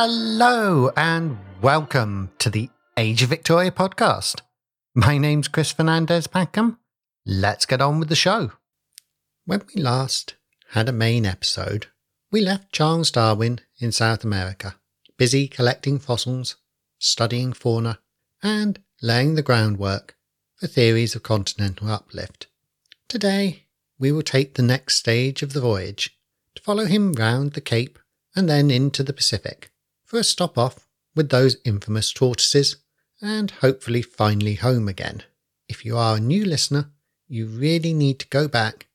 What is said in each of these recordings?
Hello and welcome to the Age of Victoria podcast. My name's Chris Fernandez Packham. Let's get on with the show. When we last had a main episode, we left Charles Darwin in South America, busy collecting fossils, studying fauna, and laying the groundwork for theories of continental uplift. Today, we will take the next stage of the voyage to follow him round the Cape and then into the Pacific for a stop off with those infamous tortoises and hopefully finally home again. If you are a new listener, you really need to go back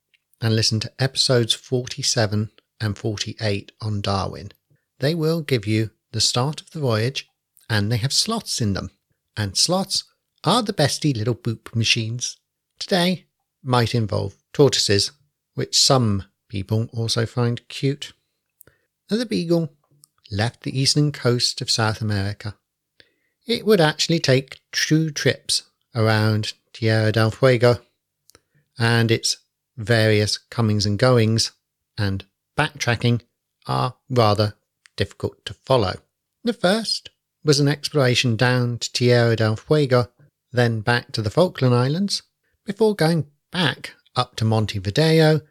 and listen to episodes 47 and 48 on Darwin. They will give you the start of the voyage and they have sloths in them. And sloths are the bestie little boop machines. Today might involve tortoises, which some people also find cute. And The Beagle left the eastern coast of South America. It would actually take two trips around Tierra del Fuego and its various comings and goings and backtracking are rather difficult to follow. The first was an exploration down to Tierra del Fuego, then back to the Falkland Islands, before going back up to Montevideo,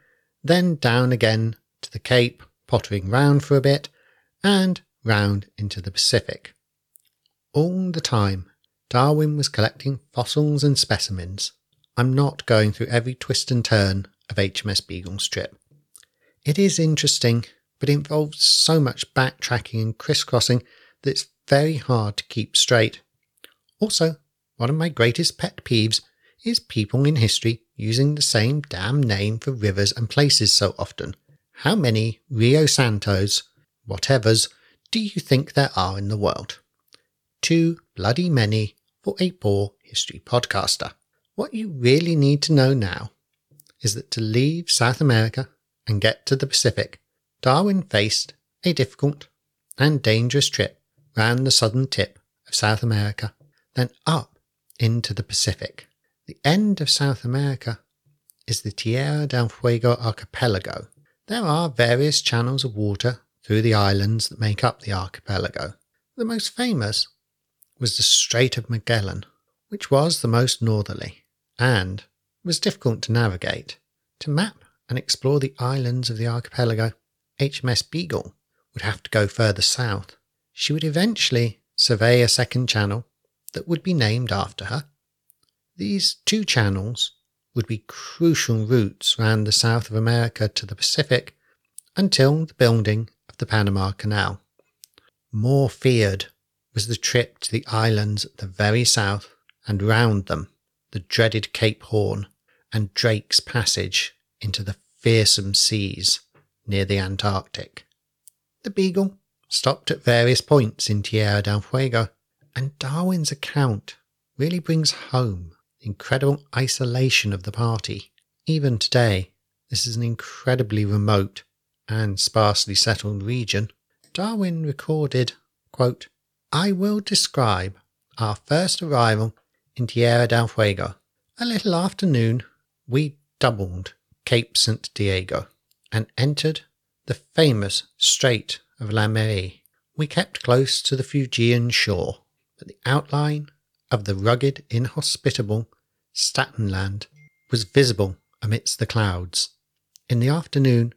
then down again to the Cape, pottering round for a bit, and round into the Pacific. All the time, Darwin was collecting fossils and specimens. I'm not going through every twist and turn of HMS Beagle's trip. It is interesting, but it involves so much backtracking and crisscrossing that it's very hard to keep straight. Also, one of my greatest pet peeves is people in history using the same damn name for rivers and places so often. How many Rio Santos, whatevers, do you think there are in the world? Too bloody many for a poor history podcaster. What you really need to know now is that to leave South America and get to the Pacific, Darwin faced a difficult and dangerous trip round the southern tip of South America, then up into the Pacific. The end of South America is the Tierra del Fuego archipelago. There are various channels of water through the islands that make up the archipelago. The most famous was the Strait of Magellan, which was the most northerly and was difficult to navigate. To map and explore the islands of the archipelago, HMS Beagle would have to go further south. She would eventually survey a second channel that would be named after her. These two channels would be crucial routes round the south of America to the Pacific until the building the Panama Canal. More feared was the trip to the islands at the very south and round them, the dreaded Cape Horn and Drake's Passage into the fearsome seas near the Antarctic. The Beagle stopped at various points in Tierra del Fuego, and Darwin's account really brings home the incredible isolation of the party. Even today, this is an incredibly remote and sparsely settled region. Darwin recorded, quote, I will describe our first arrival in Tierra del Fuego. A little after noon, we doubled Cape St. Diego and entered the famous Strait of Le Maire. We kept close to the Fuegian shore, but the outline of the rugged, inhospitable Staten Land was visible amidst the clouds. In the afternoon,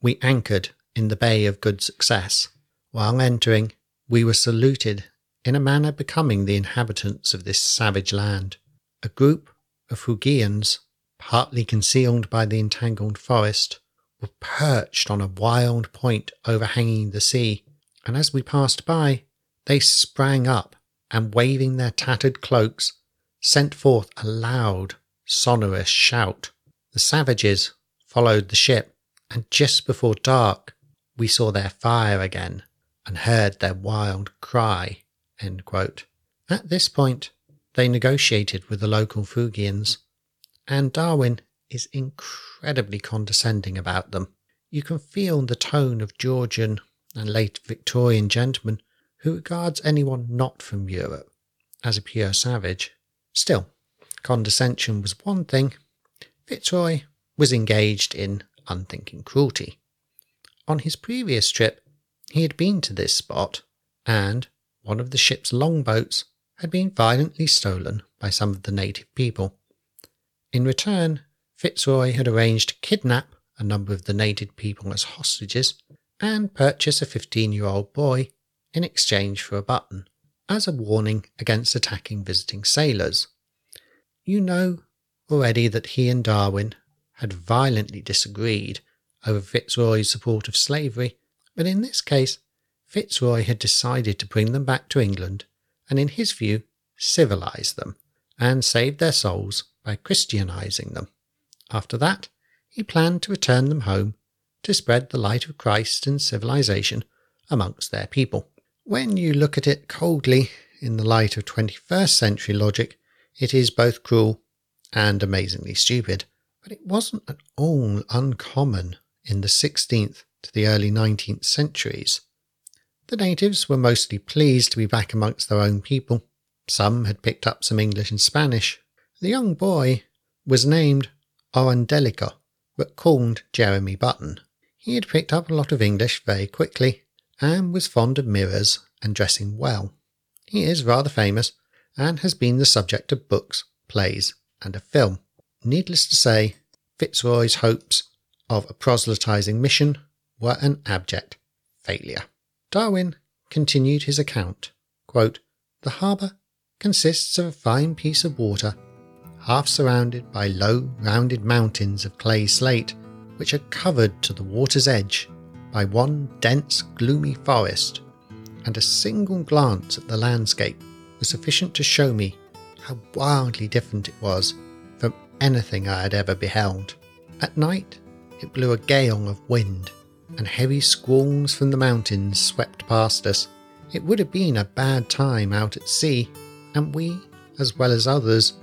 we anchored in the Bay of Good Success. While entering, we were saluted in a manner becoming the inhabitants of this savage land. A group of Fuegians, partly concealed by the entangled forest, were perched on a wild point overhanging the sea, and as we passed by, they sprang up and, waving their tattered cloaks, sent forth a loud, sonorous shout. The savages followed the ship, and just before dark, we saw their fire again and heard their wild cry. At this point, they negotiated with the local Fuegians, and Darwin is incredibly condescending about them. You can feel the tone of Georgian and late Victorian gentleman who regards anyone not from Europe as a pure savage. Still, condescension was one thing. Fitzroy was engaged in unthinking cruelty. On his previous trip, he had been to this spot and one of the ship's longboats had been violently stolen by some of the native people. In return, Fitzroy had arranged to kidnap a number of the native people as hostages and purchase a 15 year old boy in exchange for a button as a warning against attacking visiting sailors. You know already that he and Darwin had violently disagreed over Fitzroy's support of slavery, but in this case, Fitzroy had decided to bring them back to England and, in his view, civilize them and save their souls by Christianizing them. After that, he planned to return them home to spread the light of Christ and civilization amongst their people. When you look at it coldly in the light of 21st century logic, it is both cruel and amazingly stupid. But it wasn't at all uncommon in the 16th to the early 19th centuries. The natives were mostly pleased to be back amongst their own people. Some had picked up some English and Spanish. The young boy was named Orundellico, but called Jeremy Button. He had picked up a lot of English very quickly and was fond of mirrors and dressing well. He is rather famous and has been the subject of books, plays, and a film. Needless to say, Fitzroy's hopes of a proselytizing mission were an abject failure. Darwin continued his account quote, The harbour consists of a fine piece of water, half surrounded by low, rounded mountains of clay slate, which are covered to the water's edge by one dense, gloomy forest, and a single glance at the landscape was sufficient to show me how wildly different it was anything I had ever beheld. At night, it blew a gale of wind, and heavy squalls from the mountains swept past us. It would have been a bad time out at sea, and we, as well as others,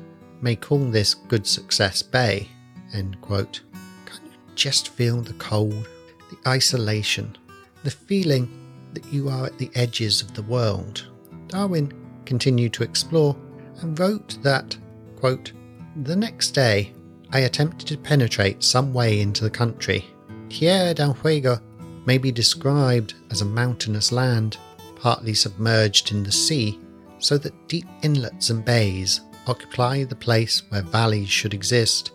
may call this Good Success Bay. End quote. Can't you just feel the cold, the isolation, the feeling that you are at the edges of the world? Darwin continued to explore and wrote that, quote, The next day I attempted to penetrate some way into the country. Tierra del Fuego may be described as a mountainous land, partly submerged in the sea, so that deep inlets and bays occupy the place where valleys should exist.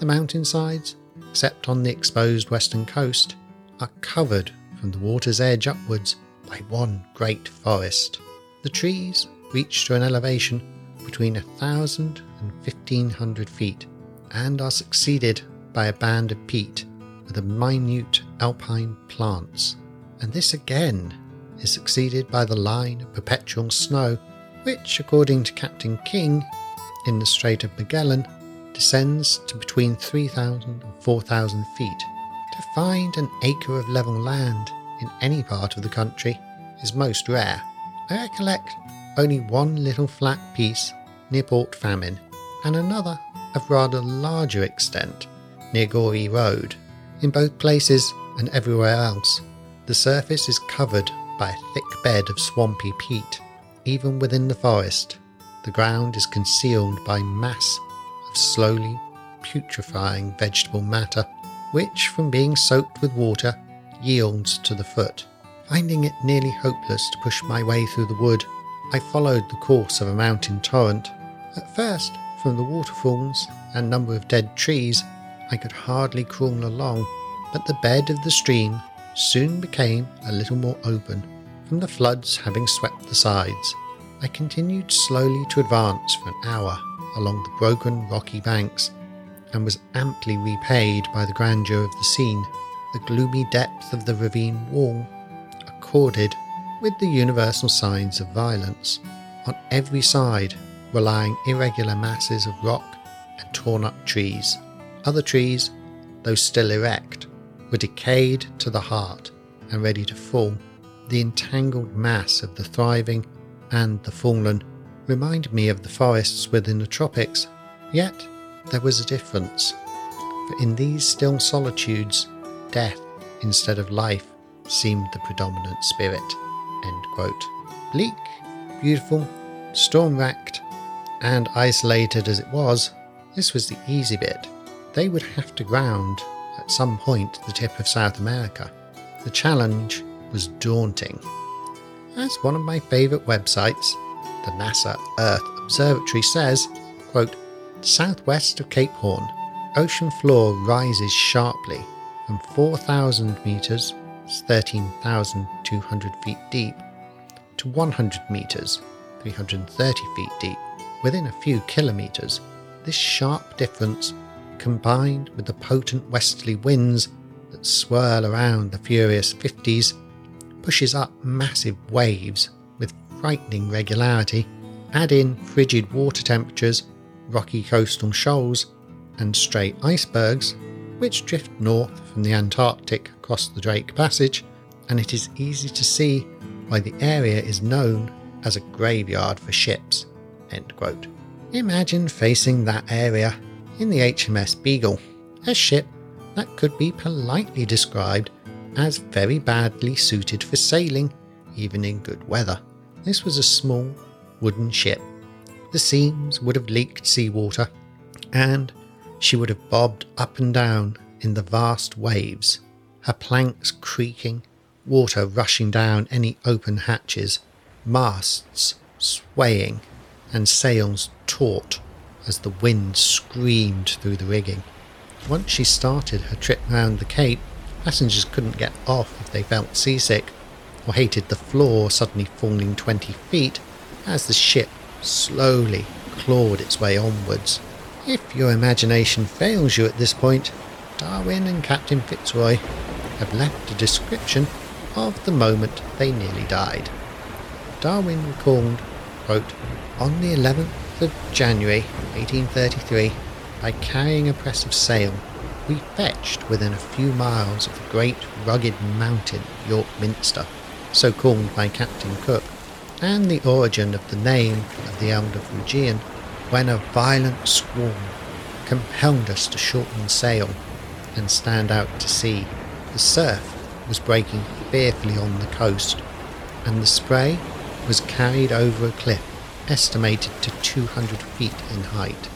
The mountainsides, except on the exposed western coast, are covered from the water's edge upwards by one great forest. The trees reach to an elevation between a thousand and fifteen hundred feet and are succeeded by a band of peat with the minute alpine plants. And this again is succeeded by the line of perpetual snow, which, according to Captain King in the Strait of Magellan, descends to between 3,000 and 4,000 feet. To find an acre of level land in any part of the country is most rare. I recollect only one little flat piece near Port Famine, and another of rather larger extent near Goeree Road. In both places and everywhere else, the surface is covered by a thick bed of swampy peat. Even within the forest, the ground is concealed by mass of slowly putrefying vegetable matter, which, from being soaked with water, yields to the foot. Finding it nearly hopeless to push my way through the wood, I followed the course of a mountain torrent. At first, from the waterfalls and number of dead trees, I could hardly crawl along, but the bed of the stream soon became a little more open, from the floods having swept the sides. I continued slowly to advance for an hour along the broken rocky banks, and was amply repaid by the grandeur of the scene. The gloomy depth of the ravine wall accorded with the universal signs of violence. On every side were lying irregular masses of rock and torn up trees. Other trees, though still erect, were decayed to the heart and ready to fall. The entangled mass of the thriving and the fallen remind me of the forests within the tropics, yet there was a difference. For in these still solitudes, death instead of life seemed the predominant spirit. End quote. Bleak, beautiful, storm racked, and isolated as it was, this was the easy bit. They would have to ground at some point the tip of South America. The challenge was daunting. As one of my favourite websites, the NASA Earth Observatory says, quote, Southwest of Cape Horn, ocean floor rises sharply from 4,000 metres, 13,200 feet deep, to 100 metres, 330 feet deep, within a few kilometres. This sharp difference, combined with the potent westerly winds that swirl around the furious 50s, pushes up massive waves with frightening regularity, add in frigid water temperatures, rocky coastal shoals, and stray icebergs, which drift north from the Antarctic across the Drake Passage, and it is easy to see why the area is known as a graveyard for ships. Imagine facing that area in the HMS Beagle, a ship that could be politely described as very badly suited for sailing, even in good weather. This was a small wooden ship. The seams would have leaked seawater, and she would have bobbed up and down in the vast waves, her planks creaking, water rushing down any open hatches, masts swaying, and sails taut as the wind screamed through the rigging. Once she started her trip round the Cape, passengers couldn't get off if they felt seasick or hated the floor suddenly falling 20 feet as the ship slowly clawed its way onwards. If your imagination fails you at this point, Darwin and Captain Fitzroy have left a description of the moment they nearly died. Darwin recalled, quote, On the 11th of January 1833, by carrying a press of sail, we fetched within a few miles of the great rugged mountain York Minster, so called by Captain Cook, and the origin of the name of the elder Fuegian, when a violent squall compelled us to shorten sail and stand out to sea. The surf was breaking fearfully on the coast, and the spray was carried over a cliff estimated to 200 feet in height.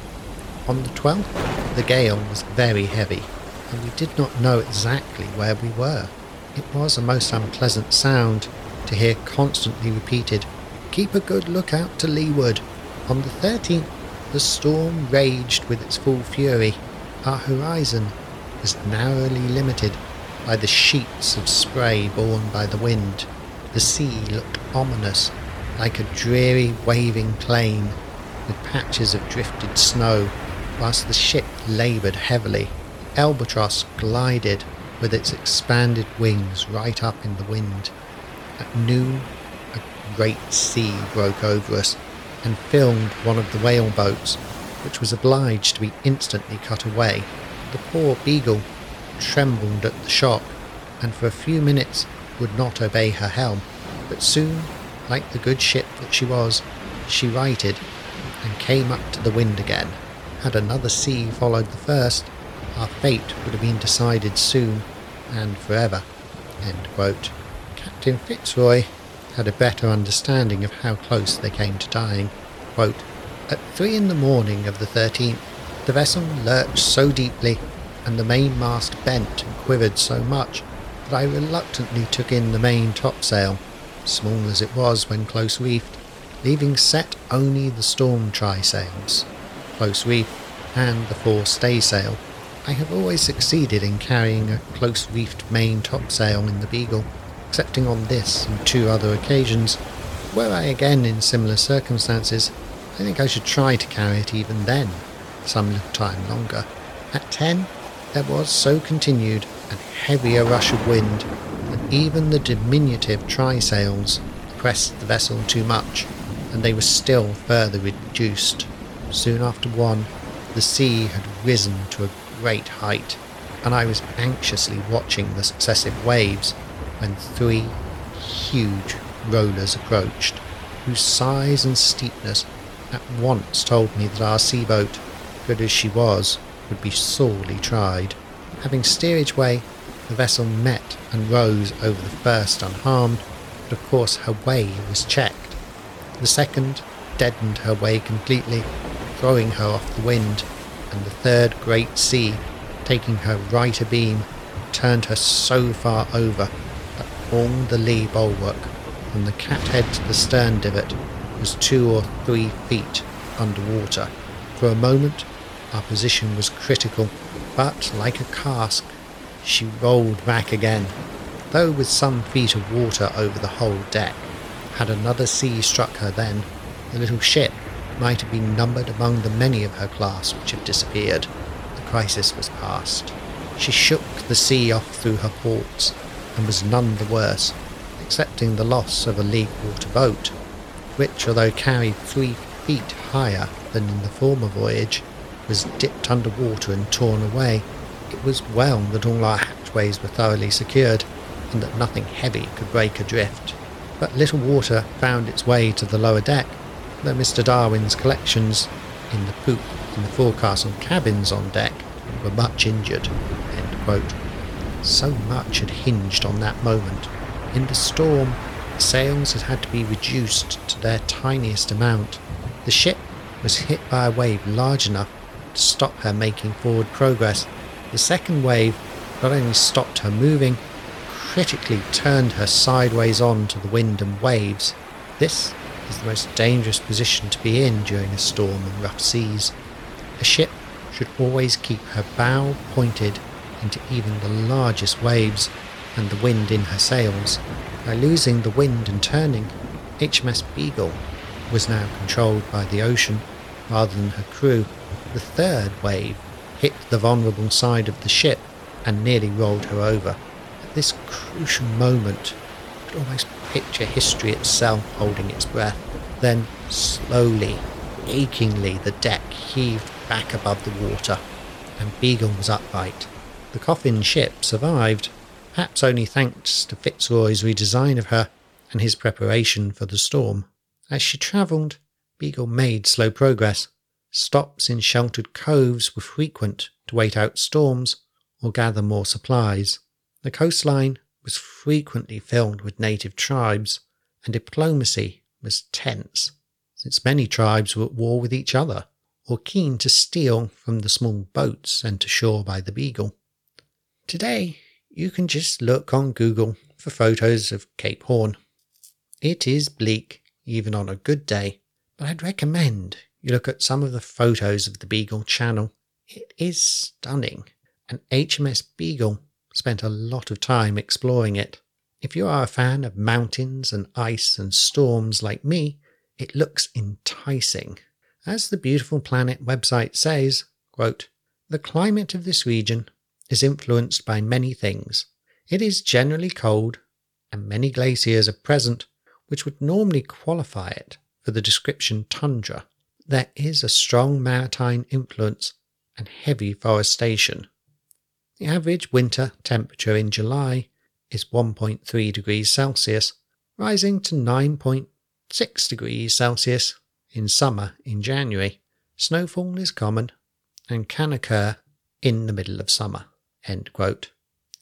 On the 12th, the gale was very heavy, and we did not know exactly where we were. It was a most unpleasant sound to hear constantly repeated, Keep a good lookout to leeward. On the 13th, the storm raged with its full fury. Our horizon was narrowly limited by the sheets of spray borne by the wind. The sea looked ominous, like a dreary waving plain with patches of drifted snow, whilst the ship laboured heavily. Albatross glided with its expanded wings right up in the wind. At noon, a great sea broke over us and filled one of the whale boats, which was obliged to be instantly cut away. The poor beagle trembled at the shock, and for a few minutes would not obey her helm, but soon, like the good ship that she was, she righted and came up to the wind again. Had another sea followed the first, our fate would have been decided soon and forever. Captain Fitzroy had a better understanding of how close they came to dying. Quote, At three in the morning of the 13th, the vessel lurched so deeply and the mainmast bent and quivered so much that I reluctantly took in the main topsail, small as it was when close reefed, leaving set only the storm trysails, close reef, and the fore staysail. I have always succeeded in carrying a close reefed main topsail in the Beagle, excepting on this and two other occasions. Were I again in similar circumstances, I think I should try to carry it even then, some little time longer. At ten, there was so continued and heavy a rush of wind that even the diminutive trysails pressed the vessel too much, and they were still further reduced. Soon after one, the sea had risen to a great height, and I was anxiously watching the successive waves when three huge rollers approached, whose size and steepness at once told me that our sea boat, good as she was, would be sorely tried. Having steerage way, the vessel met and rose over the first unharmed, but of course her way was checked. The second deadened her way completely, throwing her off the wind, and the third great sea, taking her right abeam, turned her so far over that all the lee bulwark, from the cathead to the stern davit was two or three feet underwater. For a moment, our position was critical, but like a cask, she rolled back again, though with some feet of water over the whole deck. Had another sea struck her then, the little ship might have been numbered among the many of her class which have disappeared. The crisis was past. She shook the sea off through her ports, and was none the worse, excepting the loss of a lee quarter boat, which, although carried three feet higher than in the former voyage, was dipped under water and torn away. It was well that all our hatchways were thoroughly secured, and that nothing heavy could break adrift. But little water found its way to the lower deck, though Mr. Darwin's collections in the poop and the forecastle cabins on deck were much injured. So much had hinged on that moment. In the storm, the sails had had to be reduced to their tiniest amount. The ship was hit by a wave large enough to stop her making forward progress. The second wave not only stopped her moving, critically turned her sideways on to the wind and waves. This is the most dangerous position to be in during a storm and rough seas. A ship should always keep her bow pointed into even the largest waves and the wind in her sails. By losing the wind and turning, HMS Beagle was now controlled by the ocean rather than her crew. The third wave hit the vulnerable side of the ship and nearly rolled her over. At this crucial moment, you could almost picture history itself holding its breath. Then, slowly, achingly, the deck heaved back above the water, and Beagle was upright. The coffin ship survived, perhaps only thanks to Fitzroy's redesign of her and his preparation for the storm. As she travelled, Beagle made slow progress. Stops in sheltered coves were frequent to wait out storms or gather more supplies. The coastline was frequently filled with native tribes, and diplomacy was tense, since many tribes were at war with each other or keen to steal from the small boats sent ashore by the Beagle. Today, you can just look on Google for photos of Cape Horn. It is bleak, even on a good day, but I'd recommend you look at some of the photos of the Beagle Channel. It is stunning, and HMS Beagle spent a lot of time exploring it. If you are a fan of mountains and ice and storms like me, it looks enticing. As the Beautiful Planet website says, quote, the climate of this region is influenced by many things. It is generally cold, and many glaciers are present which would normally qualify it for the description tundra. There is a strong maritime influence and heavy forestation. The average winter temperature in July is 1.3 degrees Celsius, rising to 9.6 degrees Celsius in summer in January. Snowfall is common and can occur in the middle of summer.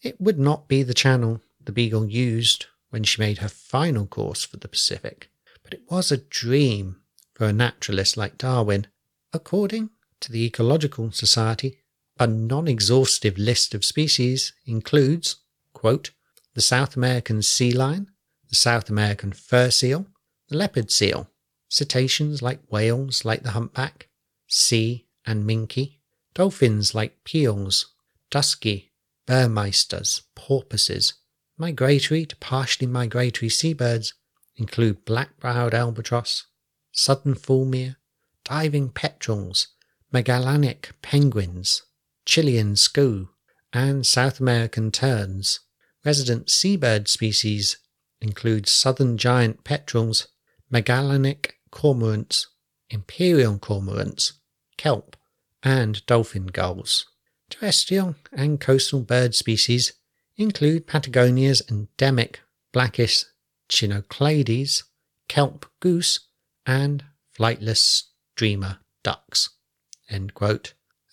It would not be the channel the Beagle used when she made her final course for the Pacific, but it was a dream for a naturalist like Darwin. According to the Ecological Society, a non exhaustive list of species includes quote, the South American sea lion, the South American fur seal, the leopard seal, cetaceans like whales like the humpback, sei and minke, dolphins like Peale's, dusky, Burmeister's, porpoises. Migratory to partially migratory seabirds include black-browed albatross, southern fulmar, diving petrels, Magellanic penguins, Chilean skua, and South American terns. Resident seabird species include southern giant petrels, Magellanic cormorants, imperial cormorants, kelp, and dolphin gulls. Terrestrial and coastal bird species include Patagonia's endemic blackish Cinclodes, kelp goose, and flightless steamer ducks.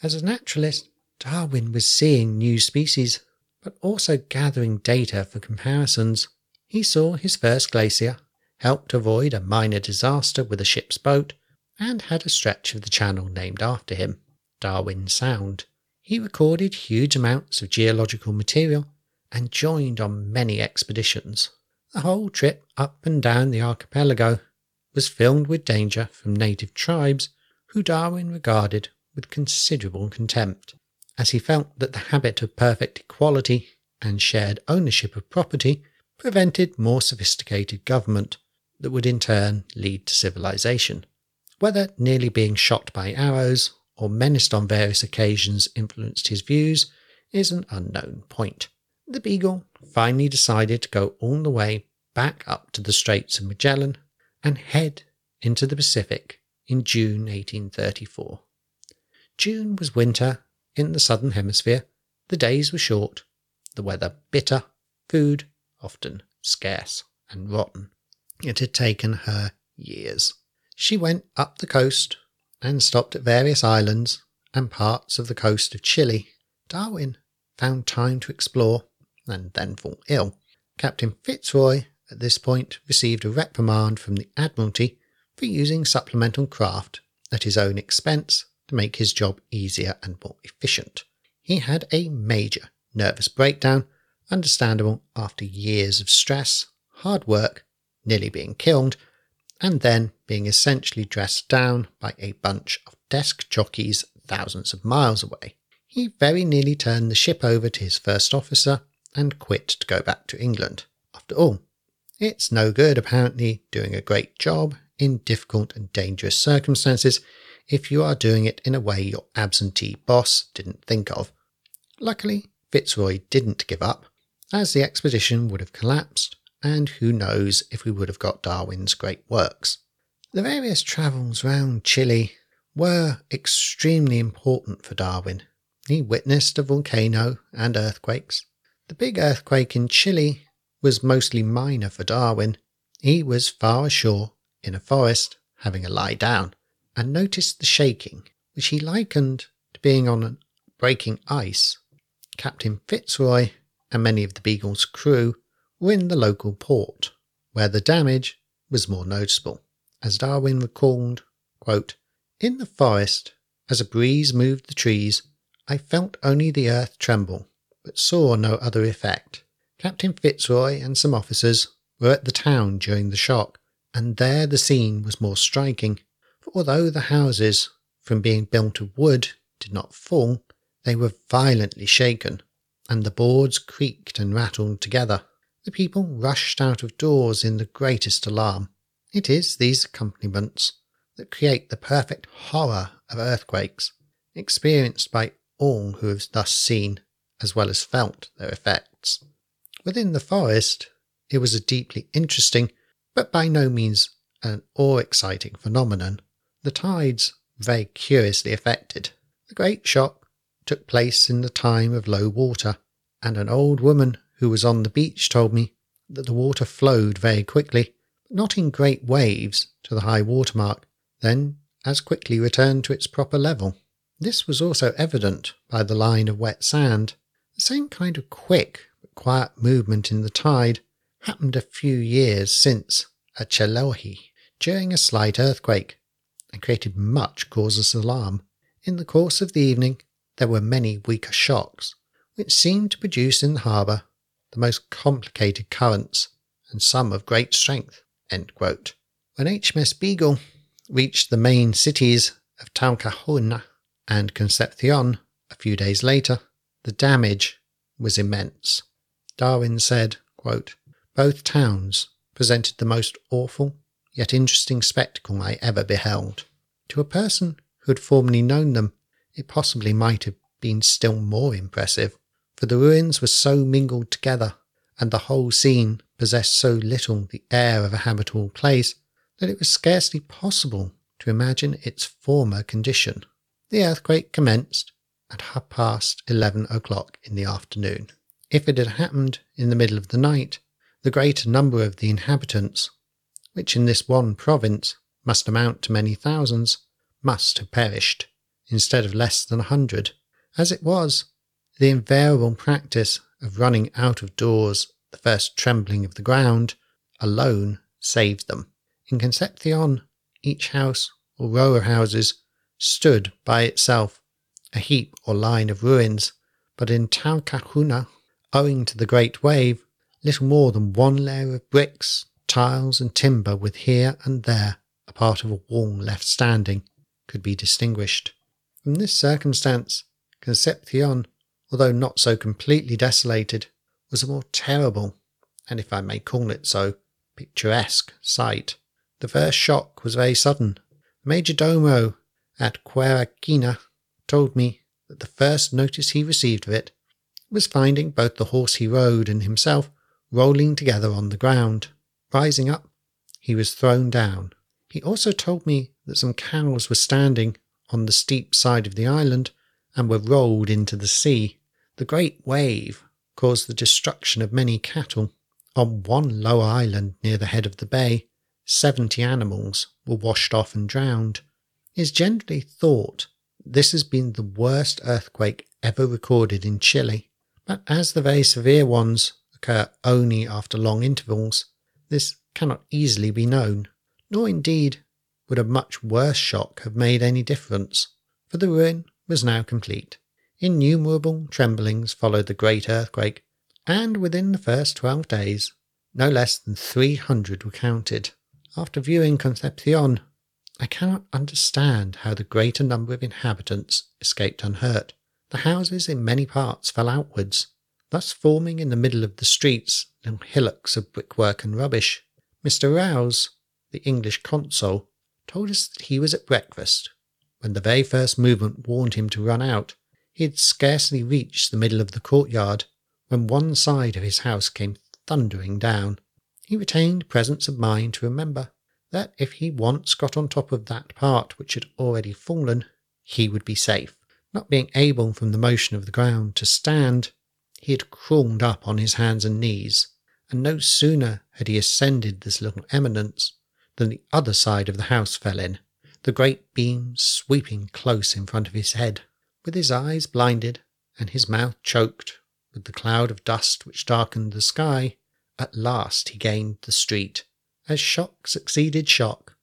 As a naturalist, Darwin was seeing new species, but also gathering data for comparisons. He saw his first glacier, helped avoid a minor disaster with a ship's boat, and had a stretch of the channel named after him, Darwin Sound. He recorded huge amounts of geological material and joined on many expeditions. The whole trip up and down the archipelago was filled with danger from native tribes who Darwin regarded with considerable contempt, as he felt that the habit of perfect equality and shared ownership of property prevented more sophisticated government that would in turn lead to civilization. Whether nearly being shot by arrows or menaced on various occasions influenced his views is an unknown point. The Beagle finally decided to go all the way back up to the Straits of Magellan and head into the Pacific in June 1834. June was winter in the southern hemisphere. The days were short, the weather bitter, food often scarce and rotten. It had taken her years. She went up the coast and stopped at various islands and parts of the coast of Chile. Darwin found time to explore and then fall ill. Captain Fitzroy at this point received a reprimand from the Admiralty for using supplemental craft at his own expense to make his job easier and more efficient. He had a major nervous breakdown, understandable after years of stress, hard work, nearly being killed, and then being essentially dressed down by a bunch of desk jockeys thousands of miles away. He very nearly turned the ship over to his first officer and quit to go back to England. After all, it's no good apparently doing a great job in difficult and dangerous circumstances if you are doing it in a way your absentee boss didn't think of. Luckily, Fitzroy didn't give up, as the expedition would have collapsed, and who knows if we would have got Darwin's great works. The various travels round Chile were extremely important for Darwin. He witnessed a volcano and earthquakes. The big earthquake in Chile was mostly minor for Darwin. He was far ashore in a forest, having a lie down, and noticed the shaking, which he likened to being on breaking ice. Captain Fitzroy and many of the Beagle's crew were in the local port, where the damage was more noticeable. As Darwin recalled, quote, In the forest, as a breeze moved the trees, I felt only the earth tremble, but saw no other effect. Captain Fitzroy and some officers were at the town during the shock, and there the scene was more striking, for although the houses, from being built of wood, did not fall, they were violently shaken, and the boards creaked and rattled together. The people rushed out of doors in the greatest alarm. It is these accompaniments that create the perfect horror of earthquakes, experienced by all who have thus seen as well as felt their effects. Within the forest, it was a deeply interesting, but by no means an awe exciting phenomenon. The tides very curiously affected. The great shock took place in the time of low water, and an old woman who was on the beach told me that the water flowed very quickly, but not in great waves to the high water mark, then as quickly returned to its proper level. This was also evident by the line of wet sand. The same kind of quick quiet movement in the tide happened a few years since at Chiloé during a slight earthquake and created much causeless alarm. In the course of the evening, there were many weaker shocks, which seemed to produce in the harbour the most complicated currents and some of great strength. When HMS Beagle reached the main cities of Talcahuano and Concepcion a few days later, the damage was immense. Darwin said, quote, Both towns presented the most awful yet interesting spectacle I ever beheld. To a person who had formerly known them, it possibly might have been still more impressive, for the ruins were so mingled together, and the whole scene possessed so little the air of a habitable place, that it was scarcely possible to imagine its former condition. The earthquake commenced at half past eleven o'clock in the afternoon. If it had happened in the middle of the night, the greater number of the inhabitants, which in this one province must amount to many thousands, must have perished, instead of less than a hundred. As it was, the invariable practice of running out of doors the first trembling of the ground alone saved them. In Concepcion, each house or row of houses stood by itself, a heap or line of ruins, but in Talcahuano owing to the great wave, Little more than one layer of bricks, tiles, and timber, with here and there a part of a wall left standing, could be distinguished. From this circumstance, Concepcion, although not so completely desolated, was a more terrible, and if I may call it so, picturesque sight. The first shock was very sudden. Major domo at Quiriquina told me that the first notice he received of it was finding both the horse he rode and himself rolling together on the ground. Rising up, he was thrown down. He also told me that some cows were standing on the steep side of the island and were rolled into the sea. The great wave caused the destruction of many cattle. On one lower island near the head of the bay, 70 animals were washed off and drowned. It is generally thought this has been the worst earthquake ever recorded in Chile, as the very severe ones occur only after long intervals, this cannot easily be known, nor indeed would a much worse shock have made any difference, for the ruin was now complete. Innumerable tremblings followed the great earthquake, and within the first twelve days, no less than three hundred were counted. After viewing Concepcion, I cannot understand how the greater number of inhabitants escaped unhurt. The houses in many parts fell outwards, thus forming in the middle of the streets little hillocks of brickwork and rubbish. Mr. Rouse, the English consul, told us that he was at breakfast when the very first movement warned him to run out. He had scarcely reached the middle of the courtyard when one side of his house came thundering down. He retained presence of mind to remember that if he once got on top of that part which had already fallen, he would be safe. Not being able from the motion of the ground to stand, he had crawled up on his hands and knees, and no sooner had he ascended this little eminence than the other side of the house fell in, the great beams sweeping close in front of his head. With his eyes blinded and his mouth choked with the cloud of dust which darkened the sky, at last he gained the street. As shock succeeded shock,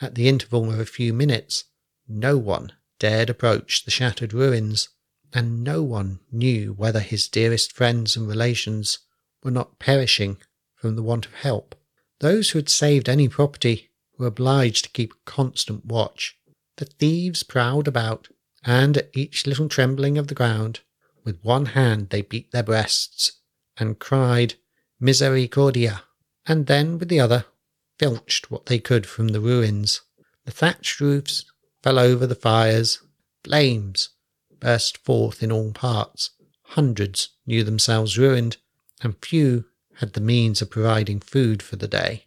at the interval of a few minutes, no one dared approach the shattered ruins, and no one knew whether his dearest friends and relations were not perishing from the want of help. Those who had saved any property were obliged to keep constant watch. The thieves prowled about, and at each little trembling of the ground, with one hand they beat their breasts and cried Misericordia, and then with the other filched what they could from the ruins. The thatched roofs fell over the fires, flames burst forth in all parts. Hundreds knew themselves ruined, and few had the means of providing food for the day.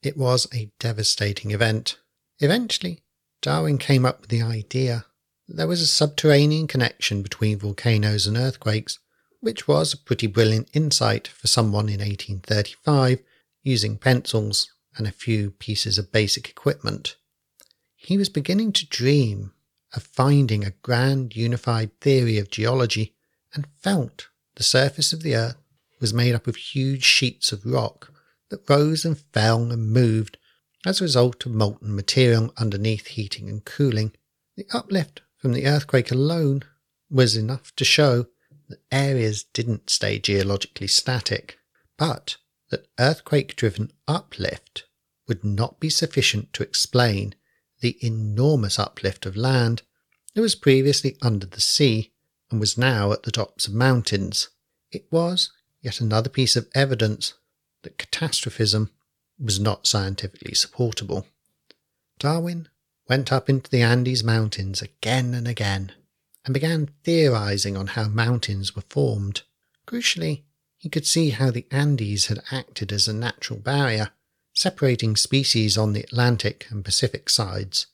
It was a devastating event. Eventually, Darwin came up with the idea that there was a subterranean connection between volcanoes and earthquakes, which was a pretty brilliant insight for someone in 1835 using pencils and a few pieces of basic equipment. He was beginning to dream of finding a grand unified theory of geology and felt the surface of the earth was made up of huge sheets of rock that rose and fell and moved as a result of molten material underneath heating and cooling. The uplift from the earthquake alone was enough to show that areas didn't stay geologically static, but that earthquake driven uplift would not be sufficient to explain the enormous uplift of land that was previously under the sea and was now at the tops of mountains. It was yet another piece of evidence that catastrophism was not scientifically supportable. Darwin went up into the Andes Mountains again and again and began theorizing on how mountains were formed. Crucially, he could see how the Andes had acted as a natural barrier, separating species on the Atlantic and Pacific sides.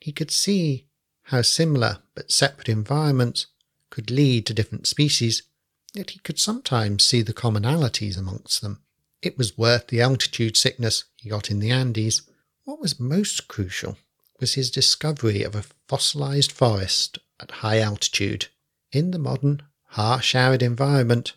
He could see how similar but separate environments could lead to different species, yet he could sometimes see the commonalities amongst them. It was worth the altitude sickness he got in the Andes. What was most crucial was his discovery of a fossilized forest at high altitude. In the modern, harsh, arid environment,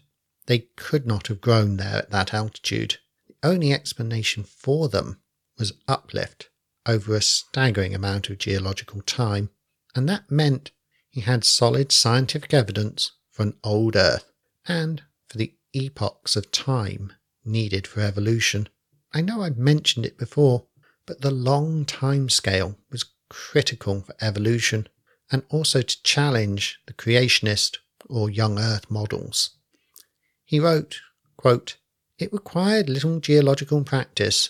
they could not have grown there at that altitude. Only explanation for them was uplift over a staggering amount of geological time, and that meant he had solid scientific evidence for an old Earth and for the epochs of time needed for evolution. I know I've mentioned it before, but the long time scale was critical for evolution and also to challenge the creationist or young earth models. He wrote, quote, It required little geological practice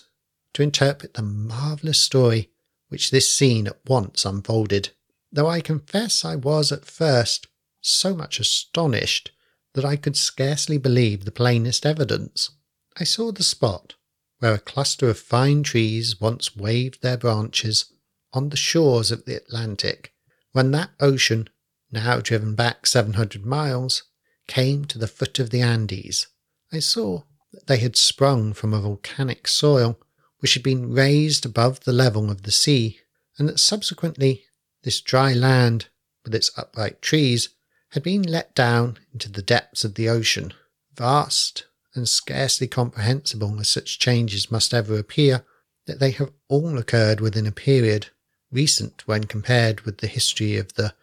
to interpret the marvellous story which this scene at once unfolded, though I confess I was at first so much astonished that I could scarcely believe the plainest evidence. I saw the spot where a cluster of fine trees once waved their branches on the shores of the Atlantic, when that ocean, now driven back 700 miles, came to the foot of the Andes. I saw that they had sprung from a volcanic soil which had been raised above the level of the sea, and that subsequently this dry land, with its upright trees, had been let down into the depths of the ocean. Vast and scarcely comprehensible as such changes must ever appear, that they have all occurred within a period recent when compared with the history of the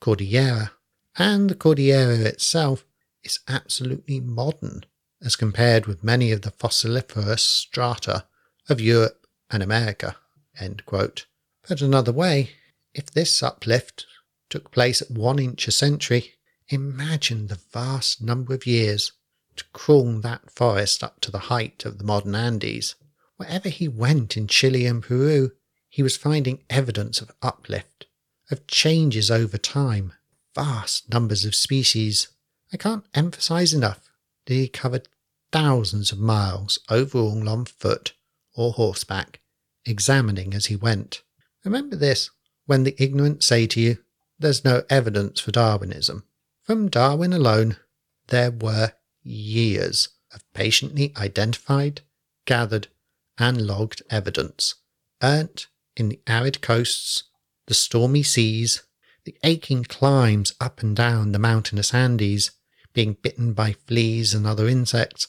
Cordillera, and the Cordillera itself is absolutely modern as compared with many of the fossiliferous strata of Europe and America. Put another way, if this uplift took place at one inch a century, imagine the vast number of years to crawl that forest up to the height of the modern Andes. Wherever he went in Chile and Peru, he was finding evidence of uplift, of changes over time, vast numbers of species. I can't emphasize enough he covered thousands of miles overall on foot or horseback, examining as he went. Remember this when the ignorant say to you, there's no evidence for Darwinism. From Darwin alone, there were years of patiently identified, gathered, and logged evidence, earned in the arid coasts, the stormy seas, the aching climbs up and down the mountainous Andes, being bitten by fleas and other insects,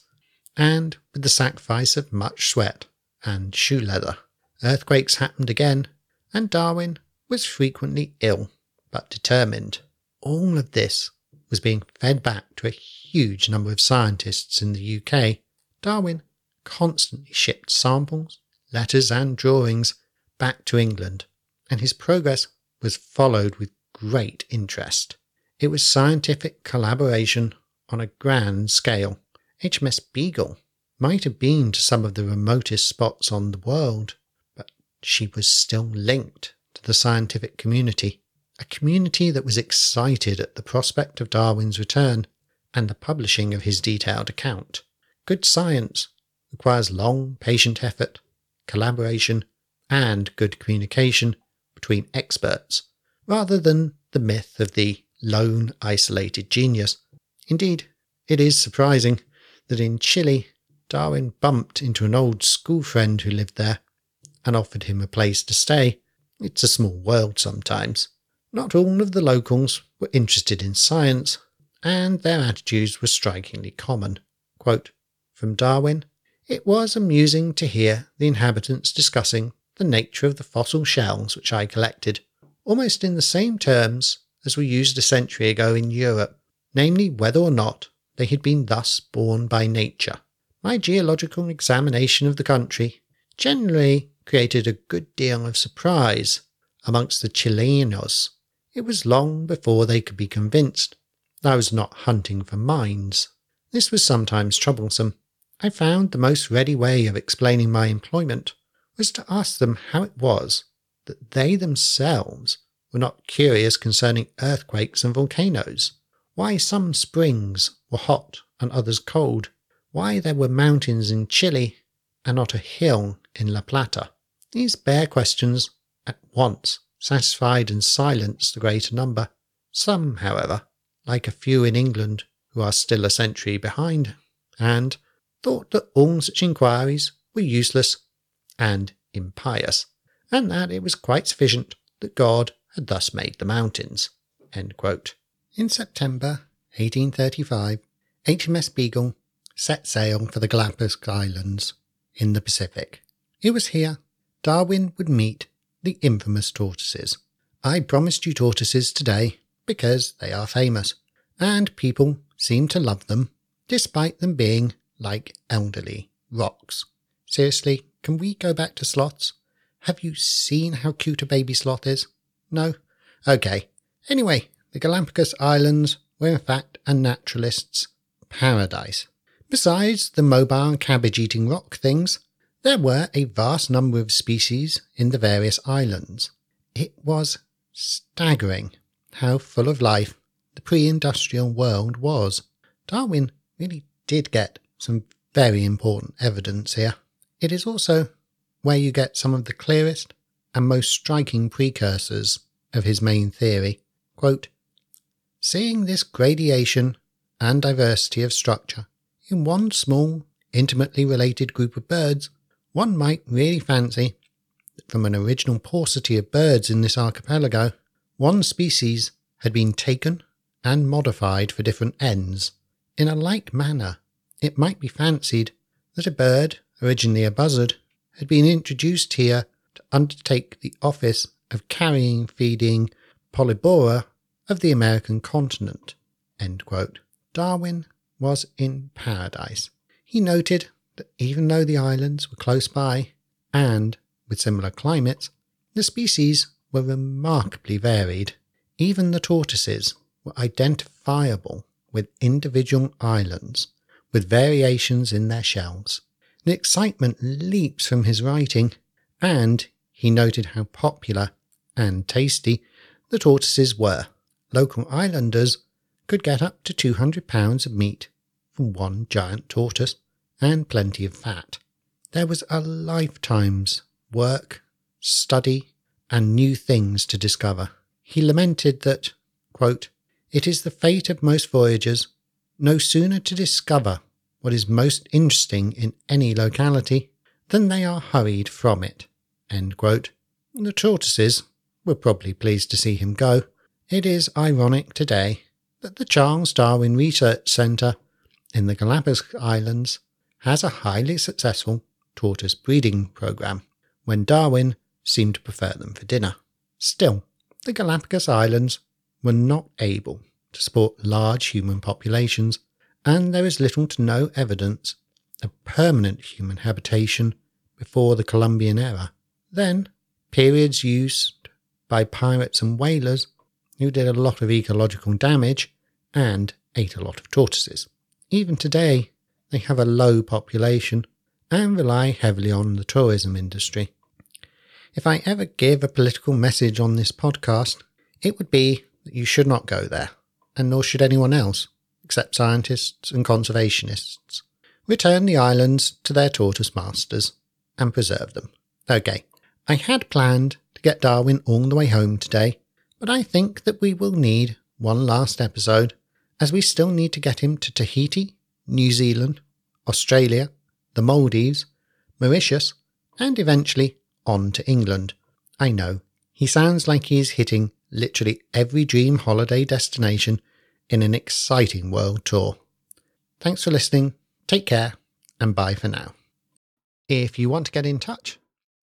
and with the sacrifice of much sweat and shoe leather. Earthquakes happened again, and Darwin was frequently ill but determined. All of this was being fed back to a huge number of scientists in the UK. Darwin constantly shipped samples, letters, and drawings back to England, and his progress was followed with great interest. It was scientific collaboration on a grand scale. HMS Beagle might have been to some of the remotest spots on the world, but she was still linked to the scientific community, a community that was excited at the prospect of Darwin's return and the publishing of his detailed account. Good science requires long, patient effort, collaboration, and good communication between experts, rather than the myth of the lone, isolated genius. Indeed, it is surprising that in Chile, Darwin bumped into an old school friend who lived there and offered him a place to stay. It's a small world sometimes. Not all of the locals were interested in science, and their attitudes were strikingly common. Quote, From Darwin, it was amusing to hear the inhabitants discussing the nature of the fossil shells which I collected, almost in the same terms as were used a century ago in Europe, namely whether or not they had been thus born by nature. My geological examination of the country generally created a good deal of surprise amongst the Chilenos. It was long before they could be convinced that I was not hunting for mines. This was sometimes troublesome. I found the most ready way of explaining my employment was to ask them how it was that they themselves were not curious concerning earthquakes and volcanoes, why some springs were hot and others cold, why there were mountains in Chile and not a hill in La Plata. These bare questions at once satisfied and silenced the greater number. Some, however, like a few in England who are still a century behind, and thought that all such inquiries were useless and impious, and that it was quite sufficient that God had thus made the mountains. In September 1835, HMS Beagle set sail for the Galapagos Islands in the Pacific. It was here Darwin would meet the infamous tortoises. I promised you tortoises today because they are famous, and people seem to love them despite them being like elderly rocks. Seriously, can we go back to sloths? Have you seen how cute a baby sloth is? No? Okay. Anyway, the Galapagos Islands were in fact a naturalist's paradise. Besides the mobile cabbage eating rock things, there were a vast number of species in the various islands. It was staggering how full of life the pre industrial world was. Darwin really did get some very important evidence here. It is also where you get some of the clearest and most striking precursors of his main theory. Quote, Seeing this gradation and diversity of structure in one small, intimately related group of birds, one might really fancy that from an original paucity of birds in this archipelago, one species had been taken and modified for different ends. In a like manner, it might be fancied that a bird, originally a buzzard, had been introduced here undertake the office of carrying feeding Polybori of the American continent. Darwin was in paradise. He noted that even though the islands were close by and with similar climates, the species were remarkably varied. Even the tortoises were identifiable with individual islands, with variations in their shells. The excitement leaps from his writing, and he noted how popular and tasty the tortoises were. Local islanders could get up to 200 pounds of meat from one giant tortoise and plenty of fat. There was a lifetime's work, study, and new things to discover. He lamented that, quote, It is the fate of most voyagers no sooner to discover what is most interesting in any locality than they are hurried from it. The tortoises were probably pleased to see him go. It is ironic today that the Charles Darwin Research Centre in the Galapagos Islands has a highly successful tortoise breeding program when Darwin seemed to prefer them for dinner. Still, the Galapagos Islands were not able to support large human populations, and there is little to no evidence of permanent human habitation before the Columbian era. Then, periods used by pirates and whalers who did a lot of ecological damage and ate a lot of tortoises. Even today, they have a low population and rely heavily on the tourism industry. If I ever give a political message on this podcast, it would be that you should not go there, and nor should anyone else, except scientists and conservationists. Return the islands to their tortoise masters and preserve them. Okay, I had planned to get Darwin all the way home today, but I think that we will need one last episode, as we still need to get him to Tahiti, New Zealand, Australia, the Maldives, Mauritius, and eventually on to England. I know, he sounds like he's hitting literally every dream holiday destination in an exciting world tour. Thanks for listening, take care, and bye for now. If you want to get in touch,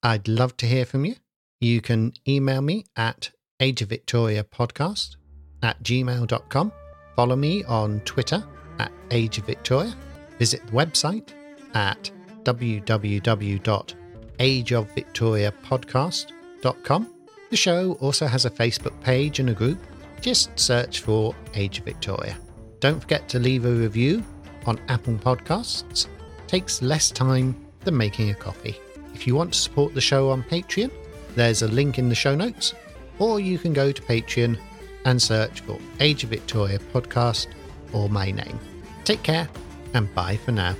I'd love to hear from you. You can email me at ageofvictoriapodcast at gmail.com. Follow me on Twitter at ageofvictoria. Visit the website at www.ageofvictoriapodcast.com. The show also has a Facebook page and a group. Just search for Age of Victoria. Don't forget to leave a review on Apple Podcasts. Takes less time than making a coffee. If you want to support the show on Patreon, there's a link in the show notes, or you can go to Patreon and search for Age of Victoria podcast or my name. Take care and bye for now.